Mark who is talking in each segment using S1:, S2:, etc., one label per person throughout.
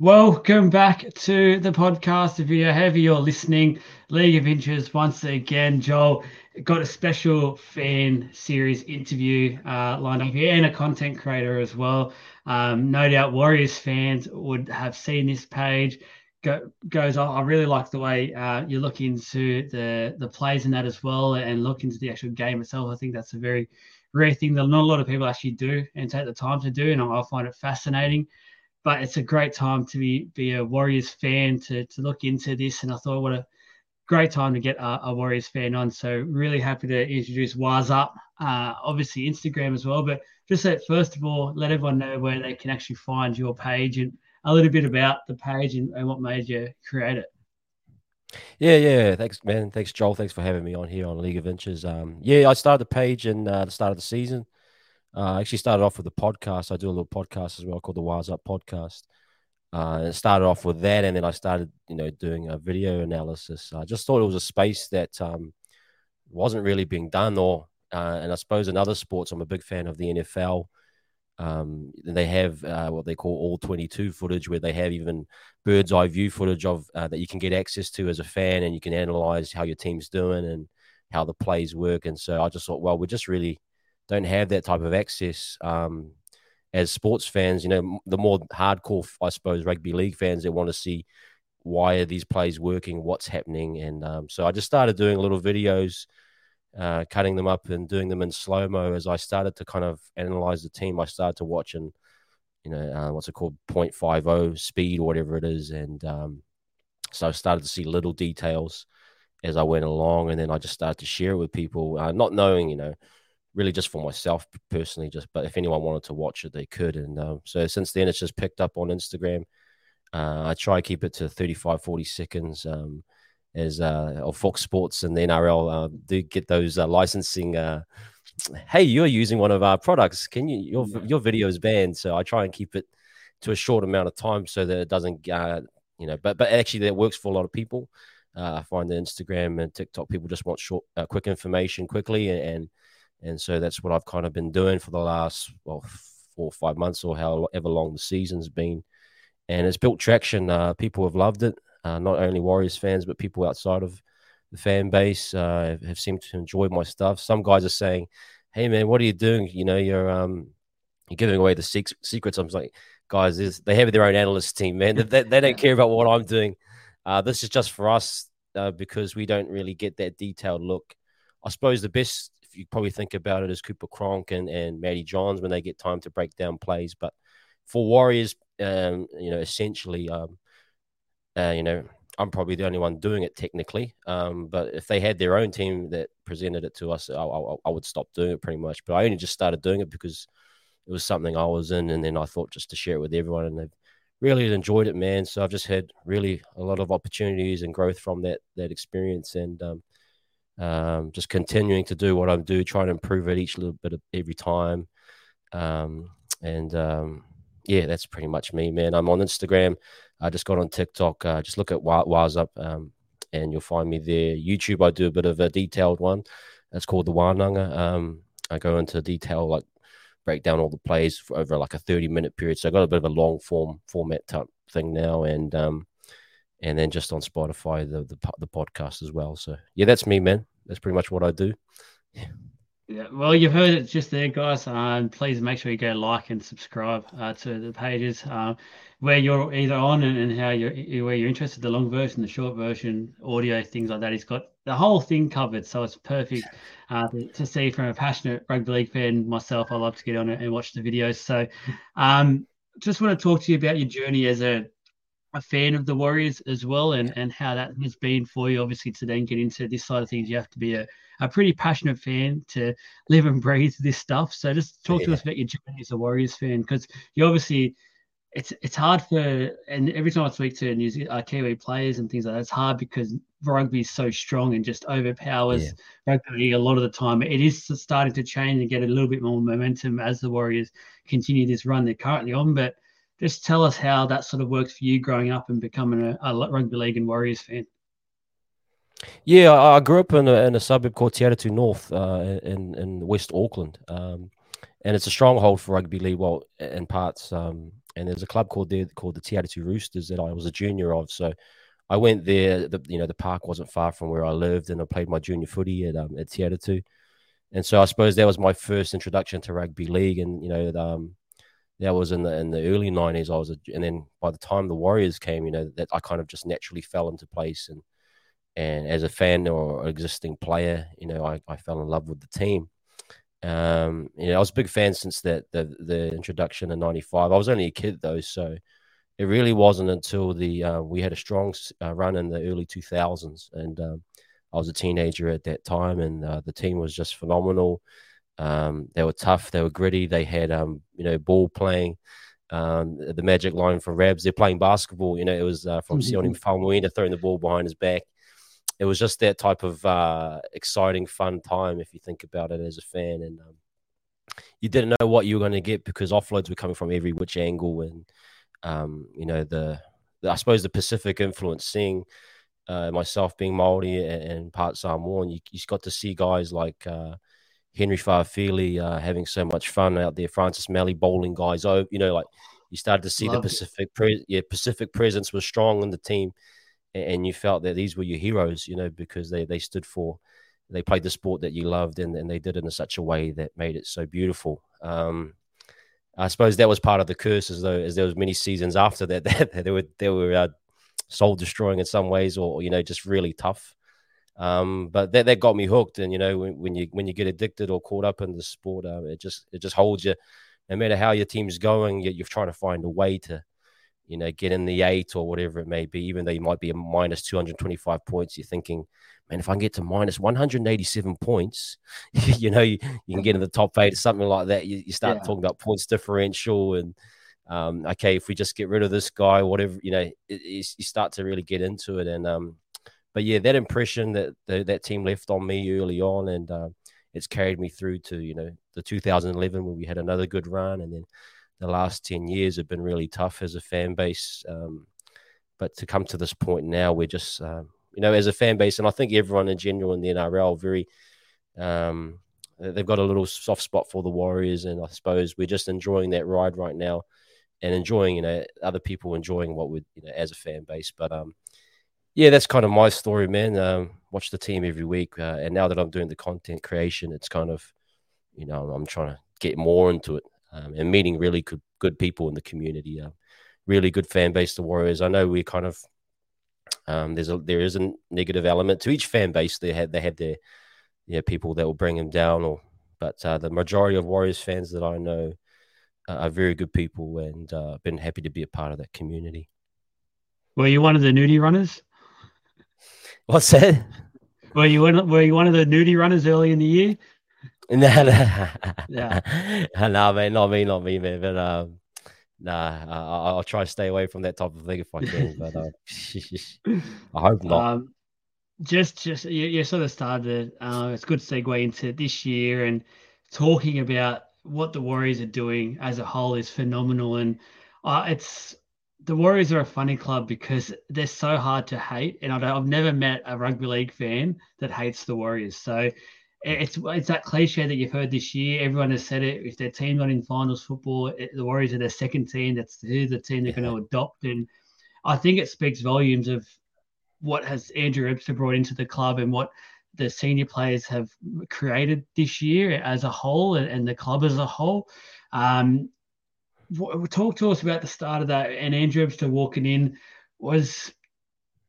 S1: Welcome back to the podcast. If you're heavy, you're listening. League of Inches once again. Joel got a special fan series interview uh, lined up here and a content creator as well. Um, no doubt Warriors fans would have seen this page. Go, goes, I really like the way uh, you look into the the plays in that as well, and look into the actual game itself. I think that's a very rare thing that not a lot of people actually do and take the time to do, and I find it fascinating but it's a great time to be be a Warriors fan to to look into this. And I thought what a great time to get a, a Warriors fan on. So really happy to introduce Wahs Up, uh, obviously Instagram as well. But just let, first of all, let everyone know where they can actually find your page and a little bit about the page and, and what made you create it.
S2: Yeah, yeah. Thanks, man. Thanks, Joel. Thanks for having me on here on League of. Um, yeah, I started the page in uh, the start of the season. Uh, I actually started off with a podcast. I do a little podcast as well called the Wahs Up Podcast. Uh, and started off with that, and then I started, you know, doing a video analysis. I just thought it was a space that um, wasn't really being done, or uh, and I suppose in other sports, I'm a big fan of the NFL. Um, they have uh, what they call all 22 footage, where they have even bird's eye view footage of uh, that you can get access to as a fan, and you can analyze how your team's doing and how the plays work. And so I just thought, well, we're just really don't have that type of access um, as sports fans. You know, the more hardcore, I suppose, rugby league fans that want to see why are these plays working, what's happening, and um, so I just started doing little videos, uh, cutting them up and doing them in slow mo. As I started to kind of analyze the team, I started to watch and you know uh, what's it called 0.50 speed or whatever it is, and um, so I started to see little details as I went along, and then I just started to share it with people, uh, not knowing, you know really just for myself personally. Just but if anyone wanted to watch it, they could. And uh, so since then, it's just picked up on Instagram. Uh, I try to keep it to 35, 40 seconds. Um, as uh, of Fox Sports and the NRL uh, do get those uh, licensing. Uh, hey, you're using one of our products. Can you your your video is banned? So I try and keep it to a short amount of time so that it doesn't, uh, you know. But but actually, that works for a lot of people. Uh, I find that Instagram and TikTok people just want short, uh, quick information quickly, and, and and so that's what I've kind of been doing for the last well four or five months or however long the season's been, and it's built traction. Uh, people have loved it, uh, not only Warriors fans but people outside of the fan base uh, have seemed to enjoy my stuff. Some guys are saying, "Hey man, what are you doing? You know, you're um you're giving away the secrets." I'm like, guys, they have their own analyst team, man. they, they don't care about what I'm doing. Uh, this is just for us uh, because we don't really get that detailed look. I suppose the best you probably think about it as Cooper Cronk and, and Matty Johns when they get time to break down plays. But for Warriors, um, you know, essentially, um, uh, you know, I'm probably the only one doing it technically. Um, but if they had their own team that presented it to us, I, I, I, would stop doing it pretty much. But I only just started doing it because it was something I was in, and then I thought just to share it with everyone, and they've really enjoyed it, man. So I've just had really a lot of opportunities and growth from that that experience, and um, um, just continuing to do what I do, trying to improve it each little bit of every time. Um, and um, yeah, that's pretty much me, man. I'm on Instagram. I just got on TikTok. Uh, just look at Wahs Up, um, and you'll find me there. YouTube, I do a bit of a detailed one. That's called the Wananga. Um, I go into detail, like break down all the plays over like a 30 minute period. So I got a bit of a long form format type thing now, and um, and then just on Spotify, the, the, the podcast as well. So yeah, that's me, man. That's pretty much what I do.
S1: Yeah. Yeah, well, you've heard it just there, guys. Um, please make sure you go like and subscribe uh, to the pages uh, where you're either on and, and how you're where you're interested. The long version, the short version, audio, things like that. He's got the whole thing covered, so it's perfect uh, to, to, see from a passionate rugby league fan myself. I love to get on it and watch the videos. So, um, just want to talk to you about your journey as a a fan of the Warriors as well, and and how that has been for you. Obviously, to then get into this side of things, you have to be a, a pretty passionate fan to live and breathe this stuff. So, just talk yeah. to us about your journey as a Warriors fan, because you obviously it's it's hard for and every time I speak to New Zealand, uh, Kiwi players and things like that, it's hard because rugby is so strong and just overpowers yeah. rugby a lot of the time. It is starting to change and get a little bit more momentum as the Warriors continue this run they're currently on, but just tell us how that sort of works for you growing up and becoming a, a rugby league and Warriors fan.
S2: Yeah, I grew up in a, in a suburb called Te Atatu North uh, in in West Auckland, um, and it's a stronghold for rugby league. Well, in parts, um, and there's a club called there called the Te Atatu Roosters that I was a junior of. So I went there. The, you know, the park wasn't far from where I lived, and I played my junior footy at um, at Te Atatu. And so I suppose that was my first introduction to rugby league, and you know, um, that was in the in the early '90s. I was, a, and then by the time the Warriors came, you know, that I kind of just naturally fell into place, and and as a fan or existing player, you know, I, I fell in love with the team. Um, you know, I was a big fan since that the the introduction in '95. I was only a kid though, so it really wasn't until the uh, we had a strong uh, run in the early 2000s, and um, I was a teenager at that time, and uh, the team was just phenomenal. Um, they were tough, they were gritty, they had um, you know ball playing. Um, the magic line from Rabs, they're playing basketball. You know, it was uh, from mm-hmm. Sione Faumuina throwing the ball behind his back. It was just that type of uh, exciting, fun time if you think about it as a fan. And um, you didn't know what you were going to get because offloads were coming from every which angle, and um, you know the, the, I suppose the Pacific influence, seeing uh, myself being Maori and, and part Samoan, you you got to see guys like uh, Henry Fa'afili uh, having so much fun out there, Francis Meli bowling guys. Oh, you know, like you started to see Love the Pacific, pre- yeah, Pacific presence was strong in the team, and, and you felt that these were your heroes, you know, because they they stood for they played the sport that you loved and, and they did it in such a way that made it so beautiful. Um, I suppose that was part of the curse, as though as there was many seasons after that that, that they were they were uh, soul destroying in some ways, or you know just really tough. Um, but that, that got me hooked, and you know when, when you when you get addicted or caught up in the sport, uh, it just it just holds you. No matter how your team's going, you're, you're trying to find a way to you know, get in the eight or whatever it may be, even though you might be a minus 225 points, you're thinking, man, if I can get to minus 187 points, you know, you, you can get in the top eight or something like that. You, you start yeah. talking about points differential and, um, okay, if we just get rid of this guy, whatever, you know, it, it, you start to really get into it. And, um, but yeah, that impression that the, that team left on me early on, and uh, it's carried me through to, you know, the 2011 when we had another good run. And then the last 10 years have been really tough as a fan base. Um, but to come to this point now, we're just, uh, you know, as a fan base, and I think everyone in general in the NRL very, um, they've got a little soft spot for the Warriors, and I suppose we're just enjoying that ride right now, and enjoying, you know, other people enjoying what we, you know, as a fan base. But um, yeah, that's kind of my story, man. Um, watch the team every week, uh, and now that I'm doing the content creation, it's kind of, you know, I'm trying to get more into it um, and meeting really good good people in the community. Uh, really good fan base, the Warriors. I know we kind of um, there's a there is a negative element to each fan base. They had they have their yeah people that will bring them down, or but uh, the majority of Warriors fans that I know uh, are very good people, and uh, been happy to be a part of that community.
S1: Were you one of the nudie runners?
S2: What's that?
S1: Were you one, were you one of the nudie runners early in the year?
S2: No, no, yeah, no, man, not me, not me, man. But um, nah, I, will try to stay away from that type of thing if I can. But uh, I hope not. Um,
S1: just, just you, you sort of started. Uh, it's good segue into this year and talking about what the Warriors are doing as a whole is phenomenal, and uh, it's the Warriors are a funny club because they're so hard to hate, and I have never met a rugby league fan that hates the Warriors. So it's it's that cliche that you've heard this year. Everyone has said it. If their team's not in finals football, it, the Warriors are their second team. That's who the team they're yeah. going to adopt. And I think it speaks volumes of what has Andrew Webster brought into the club and what the senior players have created this year as a whole and, and the club as a whole. Um, talk to us about the start of that and Andrew Webster walking in was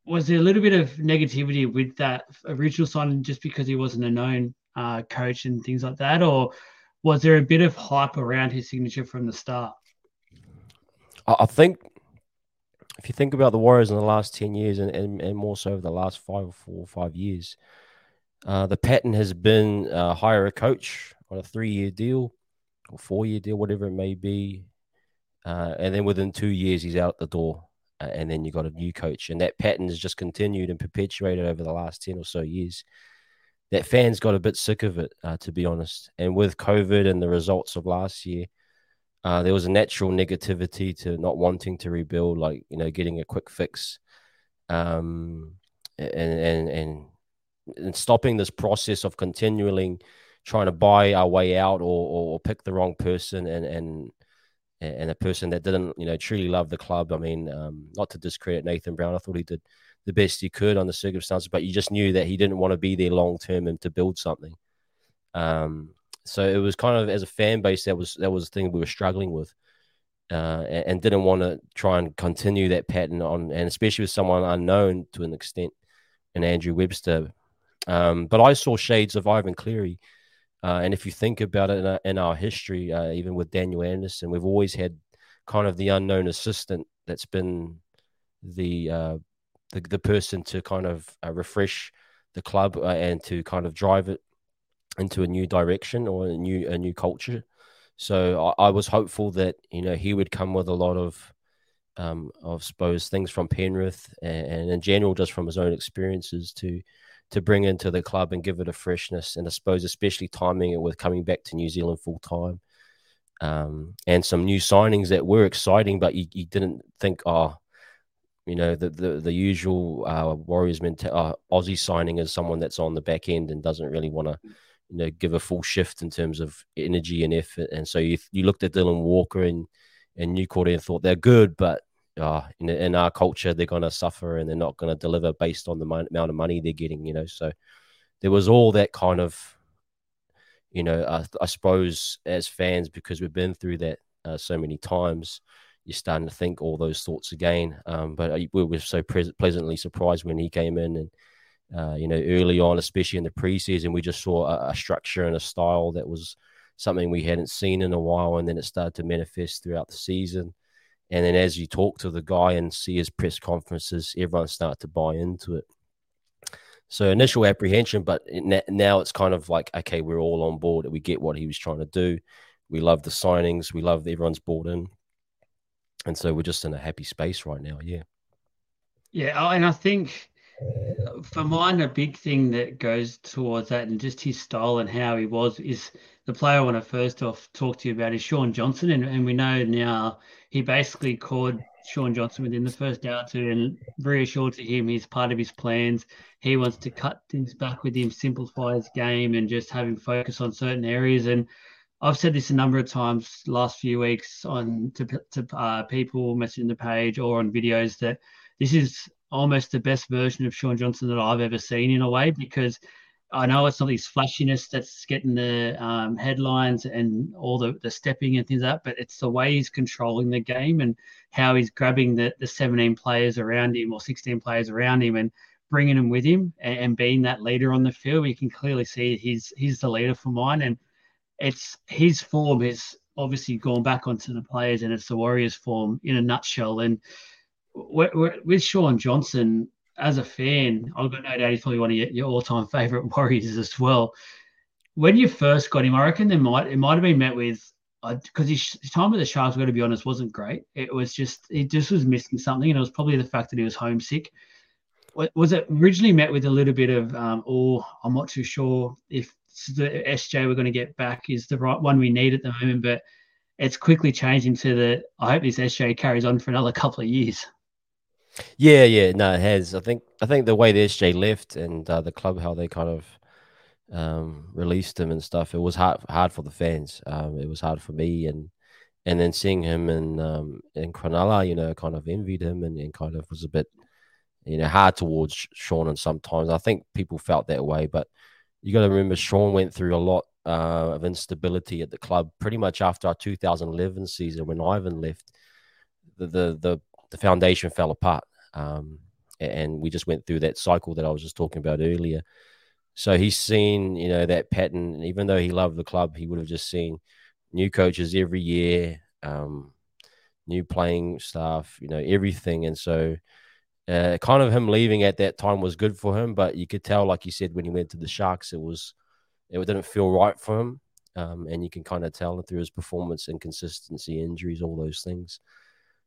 S1: was there a little bit of negativity with that original signing just because he wasn't a known uh, coach and things like that, or was there a bit of hype around his signature from the start?
S2: I think if you think about the Warriors in the last 10 years and, and, and more so over the last five, or four or five years, uh, the pattern has been uh, hire a coach on a three year deal or four year deal, whatever it may be. Uh, and then within two years, he's out the door. and then you got a new coach. And that pattern has just continued and perpetuated over the last 10 or so years that fans got a bit sick of it, uh, to be honest. And with COVID and the results of last year, uh, there was a natural negativity to not wanting to rebuild, like you know, getting a quick fix, um, and and and and stopping this process of continually trying to buy our way out or or, pick the wrong person and and and a person that didn't, you know, truly love the club. I mean, um, not to discredit Nathan Brown, I thought he did the best he could on the circumstances, but you just knew that he didn't want to be there long term and to build something. Um, so it was kind of as a fan base that was that was the thing we were struggling with, uh, and, and, didn't want to try and continue that pattern on, and especially with someone unknown to an extent, and Andrew Webster. Um, but I saw shades of Ivan Cleary uh, and if you think about it in our, in our history, uh, even with Daniel Anderson, we've always had kind of the unknown assistant that's been the uh, the, the, person to kind of uh, refresh the club uh, and to kind of drive it into a new direction or a new a new culture. So I, I was hopeful that you know he would come with a lot of um, of suppose things from Penrith and, and in general just from his own experiences to to bring into the club and give it a freshness. And I suppose, especially timing it with coming back to New Zealand full time. Um, and some new signings that were exciting, but you, you didn't think, oh, you know, the the, the usual uh, Warriors mentality, uh, Aussie signing is someone that's on the back end and doesn't really want to, you know, give a full shift in terms of energy and effort. And so you you looked at Dylan Walker and and Newcourt and thought they're good, but uh, in, in our culture, they're going to suffer and they're not going to deliver based on the amount of money they're getting, you know. So there was all that kind of, you know, uh, I suppose as fans, because we've been through that uh, so many times, you're starting to think all those thoughts again. Um, but we were so pre- pleasantly surprised when he came in and, uh, you know, early on, especially in the preseason, we just saw a, a structure and a style that was something we hadn't seen in a while. And then it started to manifest throughout the season. And then as you talk to the guy and see his press conferences, everyone start to buy into it. So initial apprehension, but now it's kind of like, okay, we're all on board. We get what he was trying to do. We love the signings. We love everyone's bought in. And so we're just in a happy space right now. Yeah.
S1: Yeah. And I think uh, for mine, a big thing that goes towards that and just his style and how he was is the player I want to first off talk to you about is Shaun Johnson. And, and we know now he basically called Shaun Johnson within the first hour two and reassured to him he's part of his plans. He wants to cut things back with him, simplify his game, and just have him focus on certain areas. And I've said this a number of times last few weeks on to, to uh, people messaging the page or on videos that this is almost the best version of Shaun Johnson that I've ever seen in a way because I know it's not his flashiness that's getting the um, headlines and all the, the stepping and things like that, but it's the way he's controlling the game and how he's grabbing the, the 17 players around him or 16 players around him and bringing them with him and, and being that leader on the field. You can clearly see he's he's the leader for mine, and it's his form has obviously gone back onto the players, and it's the Warriors' form in a nutshell. And we're, we're, with Shaun Johnson, as a fan, I've got no doubt he's probably one of your, your all-time favorite Warriors as well. When you first got him, I reckon there might it might have been met with because uh, his, his, time with the Sharks, got to be honest, wasn't great. It was just he just was missing something, and it was probably the fact that he was homesick. Was it originally met with a little bit of, um, oh, I'm not too sure if the SJ we're going to get back is the right one we need at the moment, but it's quickly changed into the. I hope this SJ carries on for another couple of years.
S2: Yeah, yeah, no, it has. I think I think the way the SJ left and uh, the club how they kind of um, released him and stuff, it was hard hard for the fans. Um, it was hard for me and and then seeing him in um, in Cronulla, you know, kind of envied him and, and kind of was a bit you know hard towards Shaun and sometimes I think people felt that way, but you got to remember Shaun went through a lot uh, of instability at the club pretty much after our 2011 season when Ivan left. The the the, the foundation fell apart. Um, and we just went through that cycle that I was just talking about earlier. So he's seen, you know, that pattern. Even though he loved the club, he would have just seen new coaches every year, um, new playing staff, you know, everything. And so, uh, kind of him leaving at that time was good for him. But you could tell, like you said, when he went to the Sharks, it was, it didn't feel right for him. Um, and you can kind of tell through his performance and consistency, injuries, all those things.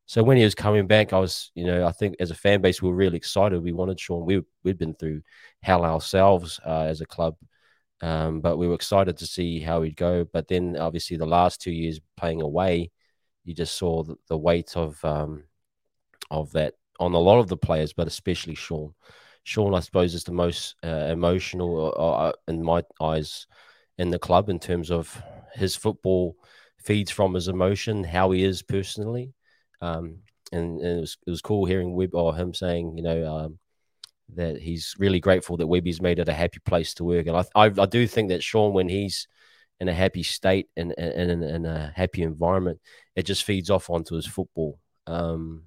S2: So when he was coming back, I was, you know, I think as a fan base, we were really excited. We wanted Shaun. We we'd been through hell ourselves uh, as a club, um, but we were excited to see how he'd go. But then, obviously, the last two years playing away, you just saw the, the weight of um, of that on a lot of the players, but especially Shaun. Shaun, I suppose, is the most uh, emotional, uh, uh in my eyes, in the club in terms of his football feeds from his emotion, how he is personally. Um, and, and it was it was cool hearing Web or him saying, you know, um, that he's really grateful that Webby's made it a happy place to work. And I, I, I do think that Shaun, when he's in a happy state and in, in, in, a happy environment, it just feeds off onto his football. Um,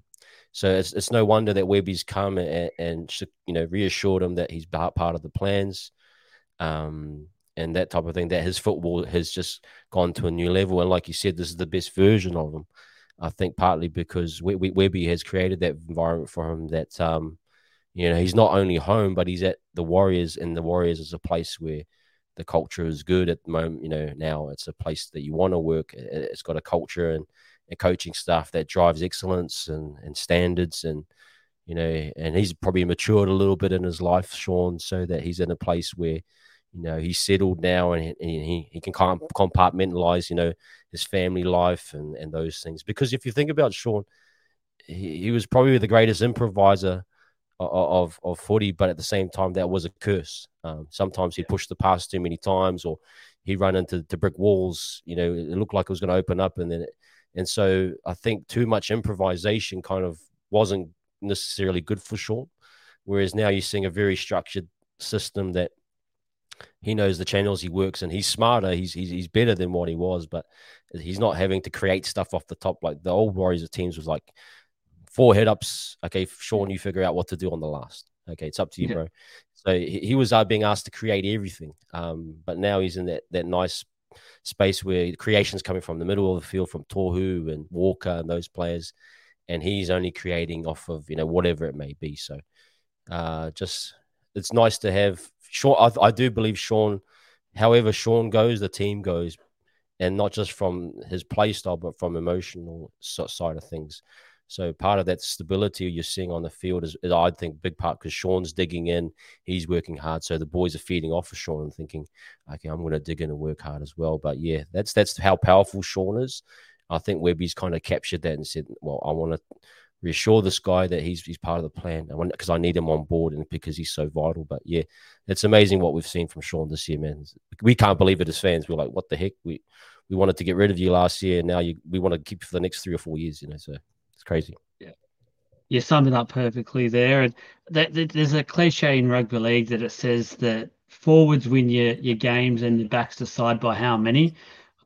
S2: so it's, it's no wonder that Webby's come and, and you know reassured him that he's part of the plans, um, and that type of thing. That his football has just gone to a new level, and like you said, this is the best version of him. I think partly because Webby has created that environment for him that um, you know he's not only home, but he's at the Warriors, and the Warriors is a place where the culture is good at the moment. You know, now it's a place that you want to work. It's got a culture and a coaching staff that drives excellence and, and standards and you know, and he's probably matured a little bit in his life, Shaun, so that he's in a place where, you know, he's settled now and he, he can compartmentalize, you know, his family life and, and those things. Because if you think about Shaun, he, he was probably the greatest improviser of, of footy, but at the same time, that was a curse. Um, sometimes he'd push the pass too many times, or he'd run into the brick walls. You know, it looked like it was going to open up, and then, and so I think too much improvisation kind of wasn't necessarily good for Shaun. Whereas now you're seeing a very structured system that he knows the channels he works in. He's smarter. He's, he's he's better than what he was, but he's not having to create stuff off the top like the old Warriors teams was like four head ups. Okay, Shaun, you figure out what to do on the last. Okay, it's up to you, yeah. bro. So he, he was uh, being asked to create everything, um, but now he's in that that nice space where creation's coming from the middle of the field from Tohu and Walker and those players, and he's only creating off of you know whatever it may be. So, uh, just it's nice to have Shaun. I, I do believe Shaun. However, Shaun goes, the team goes, and not just from his play style, but from emotional side of things. So part of that stability you're seeing on the field is, is I think, big part because Shaun's digging in, he's working hard. So the boys are feeding off of Shaun and thinking, okay, I'm going to dig in and work hard as well. But yeah, that's that's how powerful Shaun is. I think Webby's kind of captured that and said, well, I want to reassure this guy that he's he's part of the plan. Because I need him on board and because he's so vital. But yeah, it's amazing what we've seen from Shaun this year, man. We can't believe it as fans. We're like, what the heck? We we wanted to get rid of you last year, and now you we want to keep you for the next three or four years. You know, so it's crazy.
S1: Yeah. You summed it up perfectly there. And that, that, there's a cliche in rugby league that it says that forwards win your, your games and the backs decide by how many.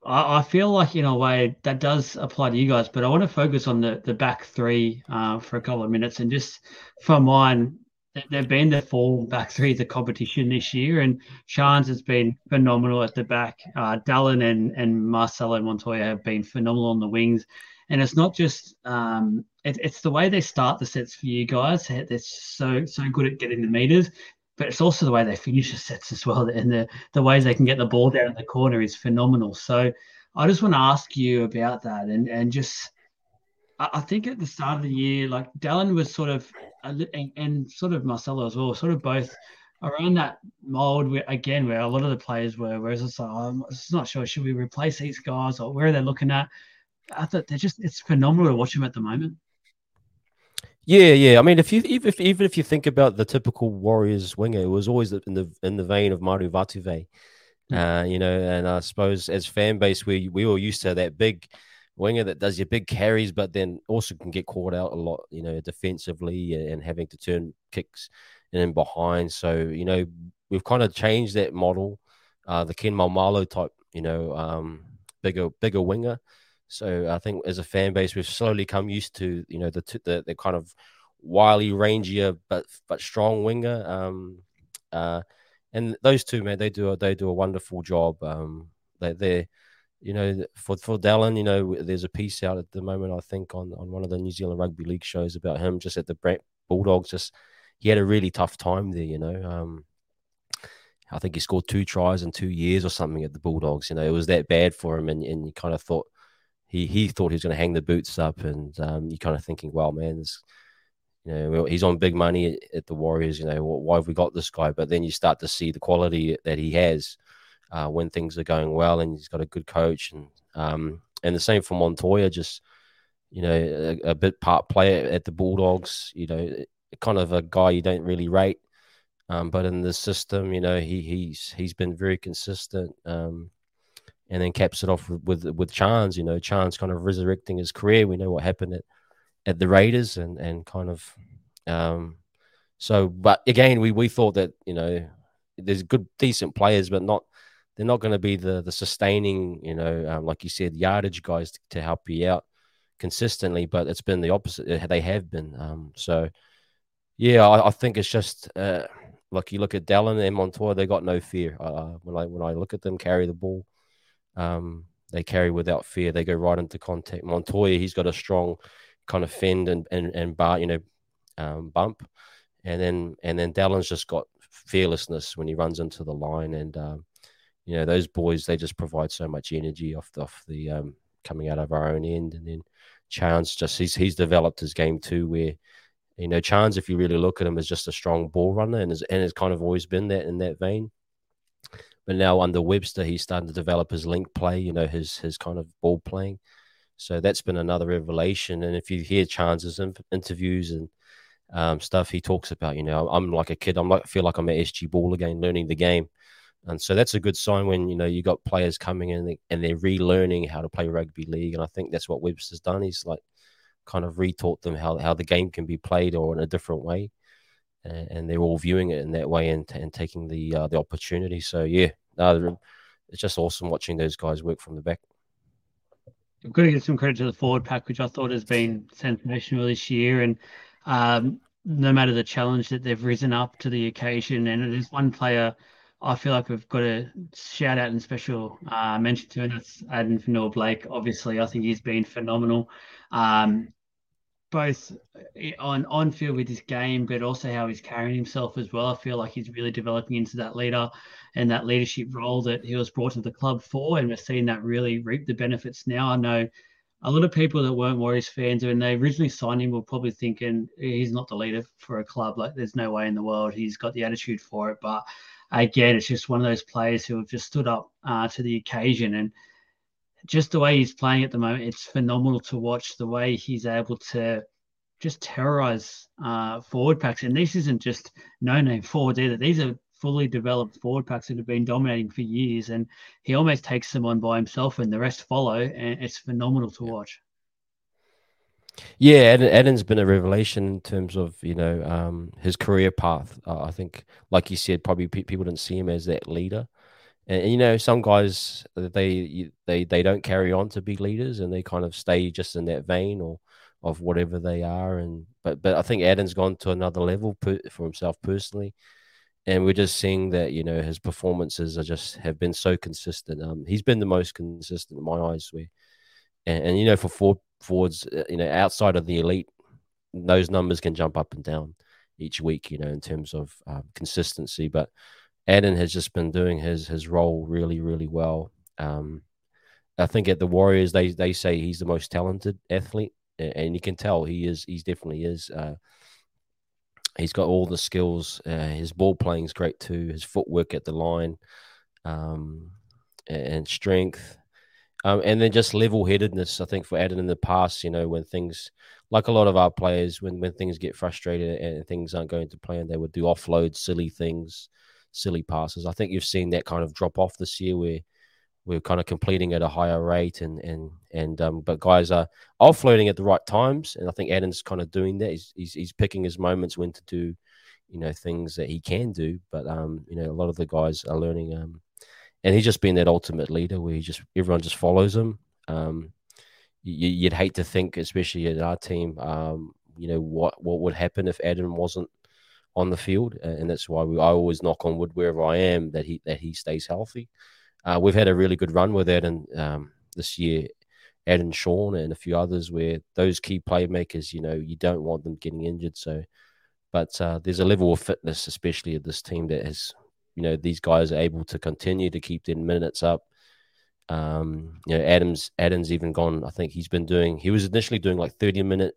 S1: I, I feel like in a way that does apply to you guys, but I want to focus on the, the back three uh, for a couple of minutes. And just for mine, they've been the full back three of the competition this year, and Shans has been phenomenal at the back. Uh, Dallin and and Marcelo Montoya have been phenomenal on the wings, and it's not just um, it, it's the way they start the sets for you guys. They're so so good at getting the meters, but it's also the way they finish the sets as well. And the the ways they can get the ball down in the corner is phenomenal. So I just want to ask you about that, and and just I, think at the start of the year, like Dallin was sort of and, and sort of Marcelo as well, sort of both around that mold where again where a lot of the players were, whereas it's like I'm just not sure should we replace these guys or where are they looking at? I thought they're just it's phenomenal to watch them at the moment.
S2: Yeah, yeah. I mean, if you even if, even if you think about the typical Warriors winger, it was always in the in the vein of Manu Vatuvei. Uh, you know, and I suppose as fan base, we we were used to that big winger that does your big carries, but then also can get caught out a lot, you know, defensively and having to turn kicks and in behind. So you know, we've kind of changed that model, uh, the Ken Maumalo type, you know, um, bigger bigger winger. So I think as a fan base, we've slowly come used to you know the the, the kind of wily, rangier but but strong winger. Um, uh, and those two man, they do a, they do a wonderful job. Um, they they you know for for Dallin, you know, there's a piece out at the moment I think on on one of the New Zealand Rugby League shows about him just at the Brent Bulldogs. Just he had a really tough time there, you know. Um, I think he scored two tries in two years or something at the Bulldogs. You know, it was that bad for him, and, and you kind of thought he he thought he was going to hang the boots up, and um, you're kind of thinking, well, man, this, you know, he's on big money at, the Warriors. You know, why have we got this guy? But then you start to see the quality that he has uh, when things are going well, and he's got a good coach, and um, and the same for Montoya, just you know, a, a bit part player at the Bulldogs. You know, kind of a guy you don't really rate. Um, but in the system, you know, he he's he's been very consistent. Um, and then caps it off with with, Chance. You know, Chance kind of resurrecting his career. We know what happened at, at the Raiders, and and kind of, um, so. But again, we we thought that you know, there's good, decent players, but not they're not going to be the the sustaining, you know, um, like you said, yardage guys to, to, help you out consistently. But it's been the opposite. They have been. Um, so yeah, I, I, think it's just. Uh, like you look at Dallin and Montoya, they got no fear. Uh, when I when I look at them carry the ball, um, they carry without fear. They go right into contact. Montoya, he's got a strong kind of fend and and, and bar, you know, um, bump, and then and then Dallin's just got fearlessness when he runs into the line, and um, you know those boys they just provide so much energy off the, off the um, coming out of our own end, and then Chance just he's he's developed his game too, where you know, Chance, if you really look at him, is just a strong ball runner and has, and has kind of always been that in that vein. But now under Webster, he's starting to develop his link play, you know, his his kind of ball playing. So that's been another revelation. And if you hear Chance's interviews and um, stuff, he talks about, you know, I'm like a kid. I'm like, I feel like I'm at SG Ball again, learning the game. And so that's a good sign when, you know, you got players coming in and they're relearning how to play rugby league. And I think that's what Webster's done. He's like, kind of retaught them how, how the game can be played or in a different way. And, and they're all viewing it in that way and, and taking the uh, the opportunity. So, yeah, it's just awesome watching those guys work from the back.
S1: I've got to give some credit to the forward pack, which I thought has been sensational this year. And um, no matter the challenge that they've risen up to the occasion, and it is one player I feel like we've got a shout out and special uh, mention to, and that's Adam Fonua-Blake. Obviously, I think he's been phenomenal. Um, both eh, on on field with his game, but also how he's carrying himself as well. I feel like he's really developing into that leader and that leadership role that he was brought to the club for, and we're seeing that really reap the benefits now. I know a lot of people that weren't Warriors fans when they originally signed him were probably thinking he's not the leader for a club. Like there's no way in the world he's got the attitude for it. But again, it's just one of those players who have just stood up uh, to the occasion and just the way he's playing at the moment, it's phenomenal to watch the way he's able to just terrorize uh, forward packs. And this isn't just no name forwards either. These are fully developed forward packs that have been dominating for years. And he almost takes them on by himself and the rest follow. And it's phenomenal to watch.
S2: Yeah, Eden's been a revelation in terms of you know um, his career path. Uh, I think, like you said, probably pe- people didn't see him as that leader, and, you know some guys uh, they they they don't carry on to be leaders and they kind of stay just in that vein or of whatever they are. And but but I think Addin's gone to another level per, for himself personally. And we're just seeing that you know his performances are just have been so consistent. Um he's been the most consistent in my eyes where and, and you know for forward, forwards uh, you know outside of the elite those numbers can jump up and down each week you know in terms of um, consistency. But Addin has just been doing his his role really really well. Um, I think at the Warriors they they say he's the most talented athlete, and you can tell he is. He's definitely is. Uh, he's got all the skills. Uh, his ball playing is great too. His footwork at the line, um, and strength, um, and then just level headedness. I think for Addin in the past, you know, when things like a lot of our players, when when things get frustrated and things aren't going to plan, they would do offload, silly things silly passes. I think you've seen that kind of drop off this year where we're kind of completing at a higher rate and and and um, but guys are offloading at the right times and I think Adam's kind of doing that. He's, he's, he's picking his moments when to do you know things that he can do, but um you know a lot of the guys are learning um and he's just been that ultimate leader where he just everyone just follows him. Um, you, would hate to think, especially at our team, um, you know what what would happen if Adam wasn't on the field, and that's why we, I always knock on wood wherever I am that he that he stays healthy. Uh, we've had a really good run with that, and um, this year, Ed and Shaun and a few others, where those key playmakers, you know, you don't want them getting injured. So, but uh, there's a level of fitness, especially at this team, that has, you know, these guys are able to continue to keep their minutes up. Um, you know, Adams Adams even gone. I think he's been doing. He was initially doing like 30 minute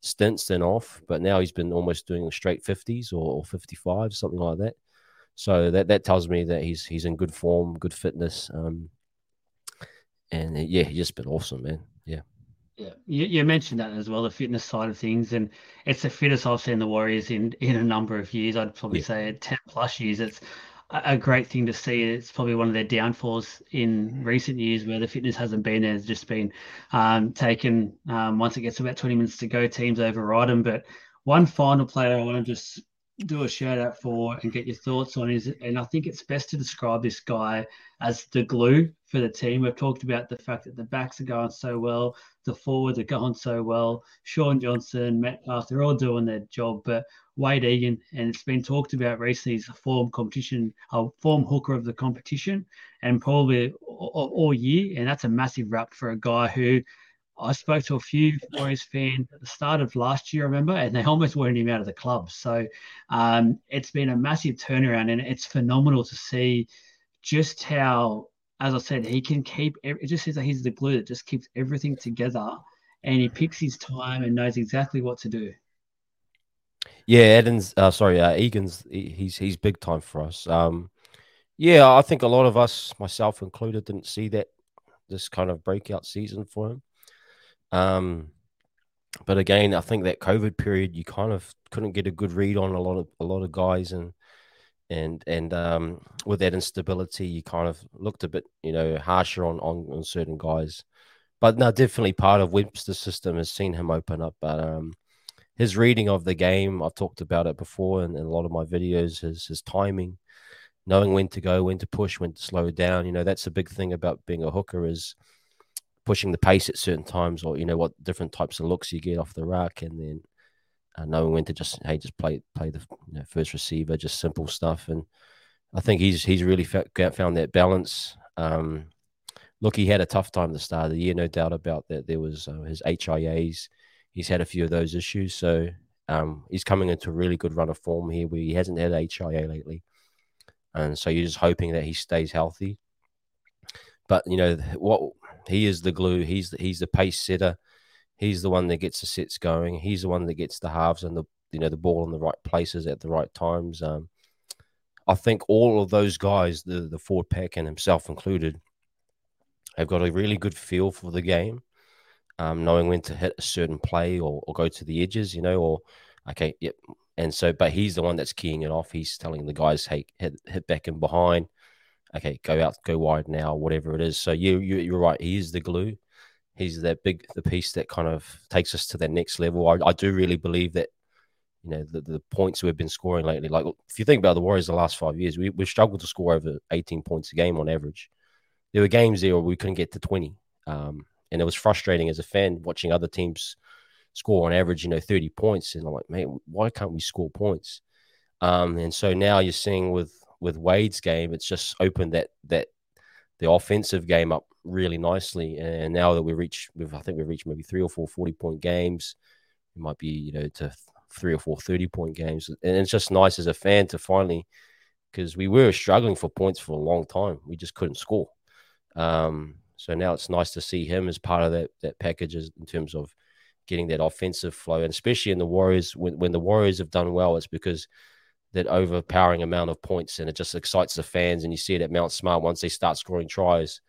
S2: stints then off, but now he's been almost doing straight 50s or, or 55, something like that. So that, that tells me that he's he's in good form, good fitness. Um, and uh, yeah, he's just been awesome, man. Yeah.
S1: Yeah, you, you, mentioned that as well, the fitness side of things, and it's the fittest I've seen the Warriors in in a number of years. I'd probably yeah. say ten plus years. It's a great thing to see. It's probably one of their downfalls in recent years where the fitness hasn't been there. It's just been um, taken um, once it gets about 20 minutes to go, teams override them. But one final player I want to just do a shout out for and get your thoughts on is, and I think it's best to describe this guy as the glue for the team. We've talked about the fact that the backs are going so well, the forwards are going so well. Shaun Johnson, Metcalf, they're all doing their job, but Wade Egan, and it's been talked about recently, he's a form competition, a form hooker of the competition, and probably all, all year. And that's a massive rap for a guy who I spoke to a few Warriors fans at the start of last year, I remember, and they almost wanted him out of the club. So um, it's been a massive turnaround, and it's phenomenal to see just how, as I said, he can keep. It just says that he's the glue that just keeps everything together, and he picks his time and knows exactly what to do.
S2: Yeah, Eden's uh, sorry, uh, Egan's he's he's big time for us. Um, yeah, I think a lot of us, myself included, didn't see that this kind of breakout season for him. Um, but again, I think that COVID period, you kind of couldn't get a good read on a lot of a lot of guys, and and and um, with that instability, you kind of looked a bit, you know, harsher on on, on certain guys. But no, definitely part of Webster's system has seen him open up. But um, his reading of the game, I've talked about it before in, in a lot of my videos. His his timing, knowing when to go, when to push, when to slow down. You know, that's a big thing about being a hooker is pushing the pace at certain times, or you know what different types of looks you get off the rack, and then uh, knowing when to just hey just play play the you know, first receiver, just simple stuff. And I think he's he's really found that balance. Um, look, he had a tough time at the start of the year, no doubt about that. There was uh, his HIAs. He's had a few of those issues, so um, he's coming into a really good run of form here, where he hasn't had HIA lately, and so you're just hoping that he stays healthy. But you know what he is the glue. He's the, he's the pace setter. He's the one that gets the sets going. He's the one that gets the halves and the you know the ball in the right places at the right times. Um, I think all of those guys, the the forward pack and himself included, have got a really good feel for the game, um, knowing when to hit a certain play or, or go to the edges, you know, or okay, yep. And so, but he's the one that's keying it off. He's telling the guys, hey, hit, hit back and behind okay, go out, go wide now, whatever it is. So you, you you're right. He is the glue. He's that big the piece that kind of takes us to that next level. I, I do really believe that you know the, the points we've been scoring lately. Like if you think about the Warriors the last five years, we we've struggled to score over 18 points a game on average. There were games there where we couldn't get to 20, um, and it was frustrating as a fan watching other teams score on average, you know, 30 points, and I'm like, man, why can't we score points? Um, and so now you're seeing with with Wade's game, it's just opened that that the offensive game up really nicely. And now that we reach, we've, I think we've reached maybe three or four 40 point games. It might be, you know, to three or four 30 point games. And it's just nice as a fan to finally, because we were struggling for points for a long time. We just couldn't score. Um, so now it's nice to see him as part of that, that package in terms of getting that offensive flow. And especially in the Warriors, when, when the Warriors have done well, it's because that overpowering amount of points, and it just excites the fans. And you see it at Mount Smart once they start scoring tries,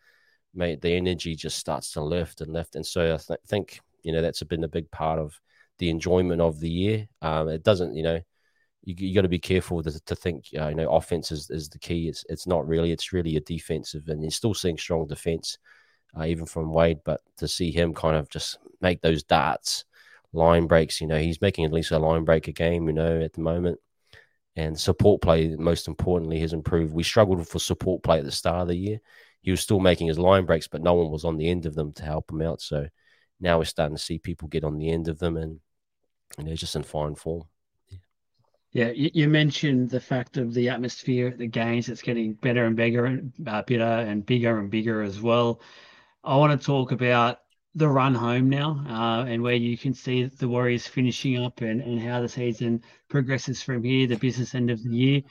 S2: mate, the energy just starts to lift and lift. And so I th- think you know that's been a big part of the enjoyment of the year. Um, it doesn't, you know, you, you got to be careful to, to think, uh, you know, offense is, is the key. It's it's not really. It's really a defensive, and you're still seeing strong defense, uh, even from Wade. But to see him kind of just make those darts, line breaks, you know, he's making at least a line break a game, you know, at the moment and support play, most importantly, has improved. We struggled for support play at the start of the year. He was still making his line breaks, but no one was on the end of them to help him out. So now we're starting to see people get on the end of them, and, they're just in fine form.
S1: Yeah, you, mentioned the fact of the atmosphere, the games. It's getting better and bigger and uh, better and bigger and bigger as well. I want to talk about the run home now uh, and where you can see the Warriors finishing up and, and how the season progresses from here, the business end of the year.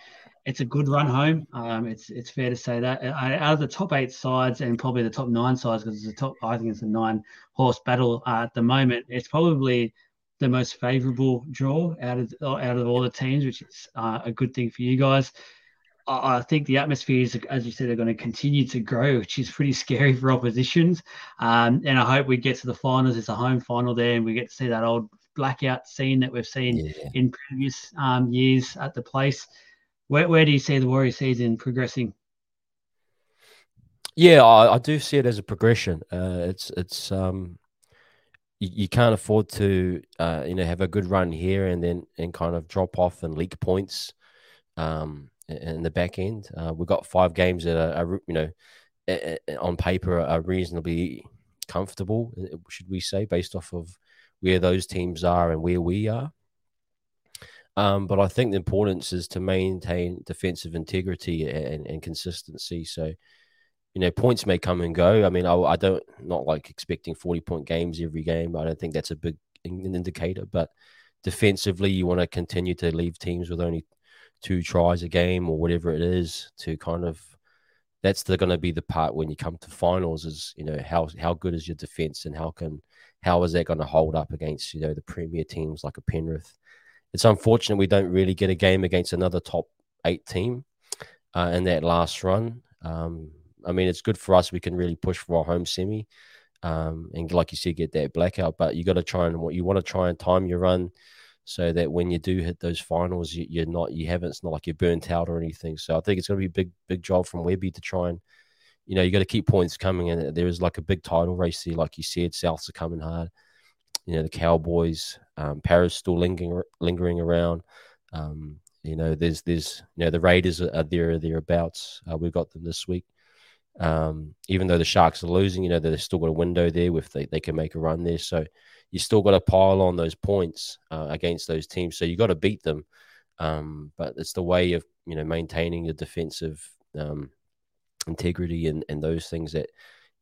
S1: It's a good run home. Um, it's it's fair to say that uh, out of the top eight sides and probably the top nine sides because it's a top I think it's a nine horse battle uh, at the moment. It's probably the most favourable draw out of out of all the teams, which is uh, a good thing for you guys. I think the atmospheres, as you said, are going to continue to grow, which is pretty scary for oppositions. Um, and I hope we get to the finals. It's a home final there, and we get to see that old blackout scene that we've seen yeah. in previous um, years at the place. where where do you see the Warrior season progressing?
S2: Yeah, I, I do see it as a progression. Uh, it's it's um, you, you can't afford to uh, you know have a good run here and then and kind of drop off and leak points um, in the back end. Uh, we've got five games that are, are you know on paper are reasonably comfortable, uh, should we say, based off of where those teams are and where we are. Um, but I think the importance is to maintain defensive integrity and, and consistency. So, you know, points may come and go. I mean, I, I, don't not like expecting forty point games every game. I don't think that's a big indicator. But defensively, you want to continue to leave teams with only two tries a game or whatever it is to kind of that's going to be the part when you come to finals is you know how how good is your defense and how can how is that going to hold up against you know the premier teams like a Penrith. It's unfortunate we don't really get a game against another top eight team uh, in that last run. Um, I mean, it's good for us. We can really push for our home semi, um, and like you said, get that blackout. But you got to try and what you want to try and time your run so that when you do hit those finals, you, are not you haven't it's not like you're burnt out or anything. So I think it's going to be a big big job from Webby to try and you know you got to keep points coming, and there is like a big title race there, like you said. Souths are coming hard. You know the Cowboys, um, Parra's still lingering lingering around. Um, you know there's there's you know the Raiders are, there thereabouts. Uh, we've got them this week. Um, even though the Sharks are losing, you know they've still got a window there if they, they can make a run there. So you still got to pile on those points uh, against those teams. So you got to beat them. Um, but it's the way of you know maintaining your defensive um, integrity and, and those things that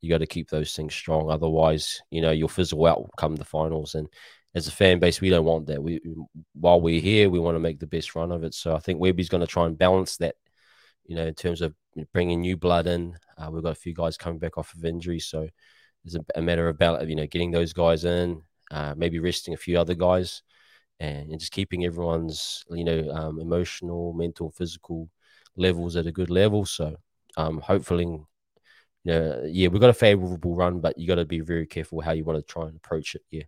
S2: you got to keep those things strong. Otherwise, you know you'll fizzle out come the finals. And as a fan base, we don't want that. We while we're here, we want to make the best run of it. So I think Webby's going to try and balance that. You know, in terms of bringing new blood in, uh, we've got a few guys coming back off of injury, so it's a, a matter of about you know getting those guys in, uh, maybe resting a few other guys, and, and just keeping everyone's you know um, emotional, mental, physical levels at a good level. So um, hopefully, you know, yeah, we've got a favorable run, but you got to be very careful how you want to try and approach it. Yeah.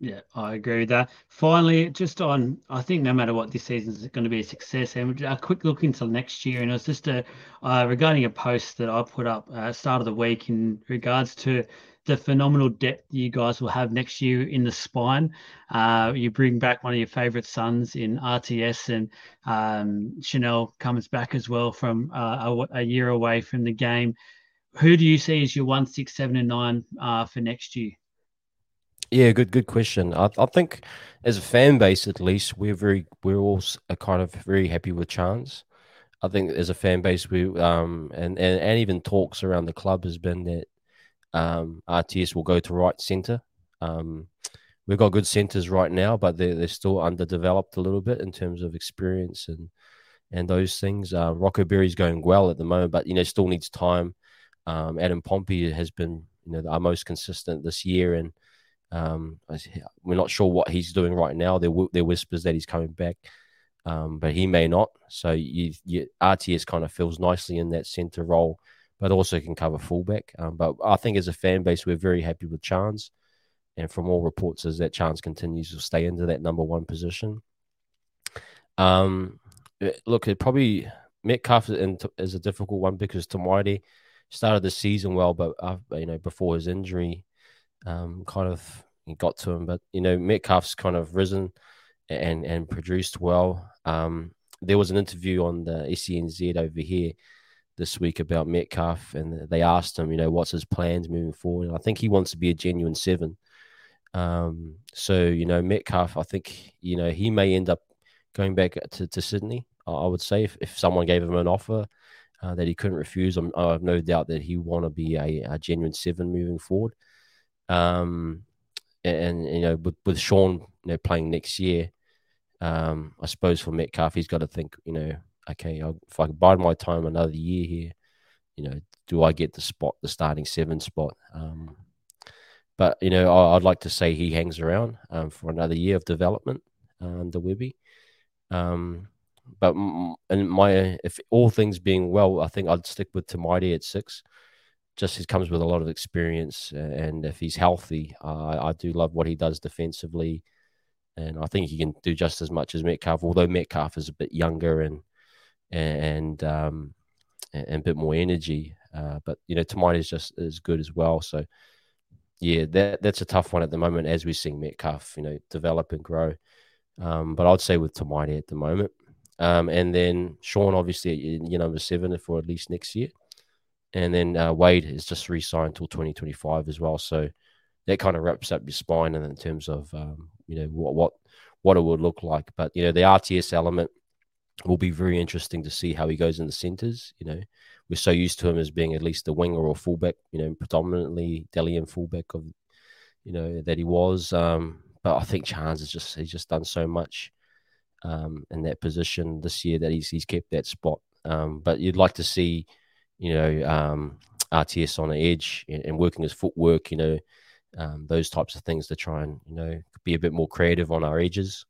S1: Yeah, I agree with that. Finally, just on, I think no matter what this season is going to be a success, and a quick look into next year, and it was just a uh, regarding a post that I put up uh, start of the week in regards to the phenomenal depth you guys will have next year in the spine. Uh, you bring back one of your favorite sons in RTS, and um, Chanel comes back as well from uh, a, a, year away from the game. Who do you see as your one, six, seven, and nine uh, for next year?
S2: Yeah, good, good question. I, I think as a fan base, at least, we're very, we're all kind of very happy with Charnze. I think as a fan base, we um and, and and even talks around the club has been that um, RTS will go to right centre. Um, we've got good centres right now, but they're, they're still underdeveloped a little bit in terms of experience and and those things. Uh, Rocco Berry's going well at the moment, but you know still needs time. Um, Adam Pompey has been you know our most consistent this year, and um, we're not sure what he's doing right now. There there whispers that he's coming back, um, but he may not. So you, you, RTS kind of fills nicely in that centre role but also can cover fullback. Um, but I think as a fan base, we're very happy with Charnze. And from all reports, is that Charnze continues to stay into that number one position. Um, eh, look, it probably Metcalf is a difficult one because Te Maire started the season well, but uh, you know before his injury, um, kind of got to him. But you know Metcalf's kind of risen and and produced well. Um, there was an interview on the SENZ over here this week about Metcalf, and they asked him, you know, what's his plans moving forward. And I think he wants to be a genuine seven. Um, so you know, Metcalf, I think you know he may end up going back to, to Sydney. I would say if, if someone gave him an offer uh, that he couldn't refuse, I'm, i have no doubt that he want to be a, a, genuine seven moving forward. Um, and, and, you know, with, with Shaun you know playing next year, um, I suppose for Metcalf, he's got to think, you know, okay, if I bide my time another year here, you know, do I get the spot, the starting seven spot? Um, but you know, I, would like to say he hangs around um, for another year of development under Webby. Um, but and my if all things being well, I think I'd stick with Te Maire at six. Just he comes with a lot of experience, and if he's healthy, uh, I do love what he does defensively, and I think he can do just as much as Metcalf. Although Metcalf is a bit younger and and um, and, a bit more energy. Uh, but you know, Te Maire is just as good as well. So yeah, that that's a tough one at the moment as we're seeing Metcalf, you know, develop and grow. Um, but I'd say with Te Maire at the moment. Um, and then Shaun, obviously, you number seven for at least next year. And then uh, Wayde is just re signed until 2025 as well. So that kind of wraps up your spine in terms of, um, you know, what, what, what it would look like. But, you know, the RTS element will be very interesting to see how he goes in the centers. You know, we're so used to him as being at least a winger or fullback, you know, predominantly Delian fullback of, you know, that he was. Um, but I think Charnze has just, he's just done so much um, in that position this year that he's he's kept that spot. Um, but you'd like to see, you know, um, RTS on the edge and, and, working his footwork, you know, um, those types of things to try and you know be a bit more creative on our edges.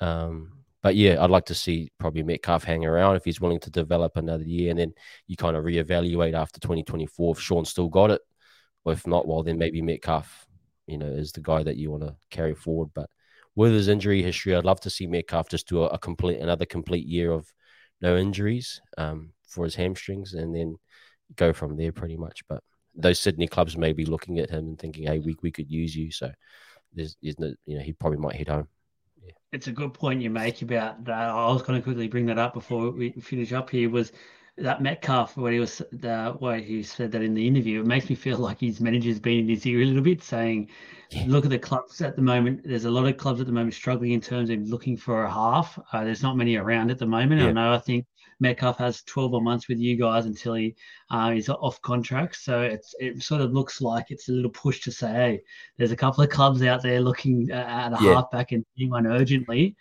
S2: Um, but yeah, I'd like to see probably Metcalf hang around if he's willing to develop another year, and then you kind of reevaluate after 2024 if Shaun still got it, or if not, well then maybe Metcalf, you know, is the guy that you want to carry forward. But with his injury history, I'd love to see Metcalf just do a, a complete another complete year of no injuries um, for his hamstrings, and then go from there pretty much. But those Sydney clubs may be looking at him and thinking, "Hey, we we could use you." So there's, there's no, you know, he probably might head home.
S1: It's a good point you make about that. I was going to quickly bring that up before we finish up here. Was that Metcalf when he was the way he said that in the interview, it makes me feel like his manager's been in his ear a little bit, saying, yeah. "Look at the clubs at the moment. There's a lot of clubs at the moment struggling in terms of looking for a half. Uh, there's not many around at the moment. Yeah. I know. I think Metcalf has 12 more months with you guys until he uh, is off contract. So it's it sort of looks like it's a little push to say, hey, there's a couple of clubs out there looking uh, at a yeah. halfback and needing one urgently."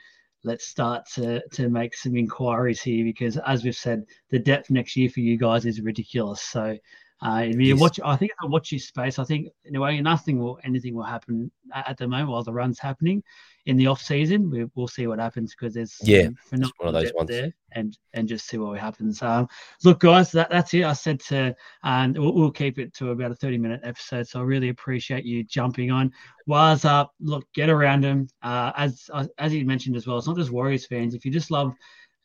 S1: let's start to to make some inquiries here because as we've said, the depth next year for you guys is ridiculous. So uh, if you yes. watch, I think I watch your space. I think in a way, nothing will anything will happen at the moment while the run's happening in the off season, we, will see what happens because there's
S2: yeah, one of those ones
S1: there, and and just see what happens. Um, look, guys, that, that's it. I said to, and we'll, we'll, keep it to about a thirty minute episode. So I really appreciate you jumping on. Wahs Up, look, get around him. Uh, as as you mentioned as well, it's not just Warriors fans. If you just love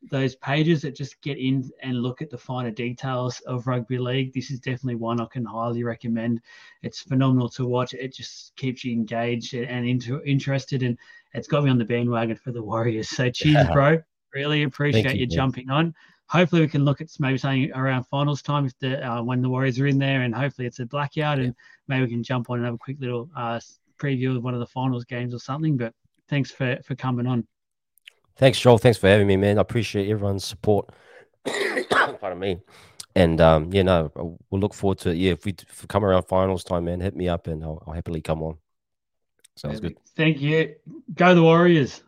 S1: those pages that just get in and look at the finer details of rugby league. This is definitely one I can highly recommend. It's phenomenal to watch. It just keeps you engaged and into, interested, and it's got me on the bandwagon for the Warriors. So cheers, bro. Really appreciate you, you jumping on. Hopefully, we can look at maybe something around finals time if the uh, when the Warriors are in there, and hopefully it's a blackout, yeah. and maybe we can jump on and have a quick little uh, preview of one of the finals games or something. But thanks for for coming on.
S2: Thanks, Joel. Thanks for having me, man. I appreciate everyone's support. Pardon me. And um, yeah, no, we'll look forward to it. Yeah, if we, if we come around finals time, man, hit me up and I'll, I'll happily come on. Sounds good.
S1: Thank you. Go the Warriors.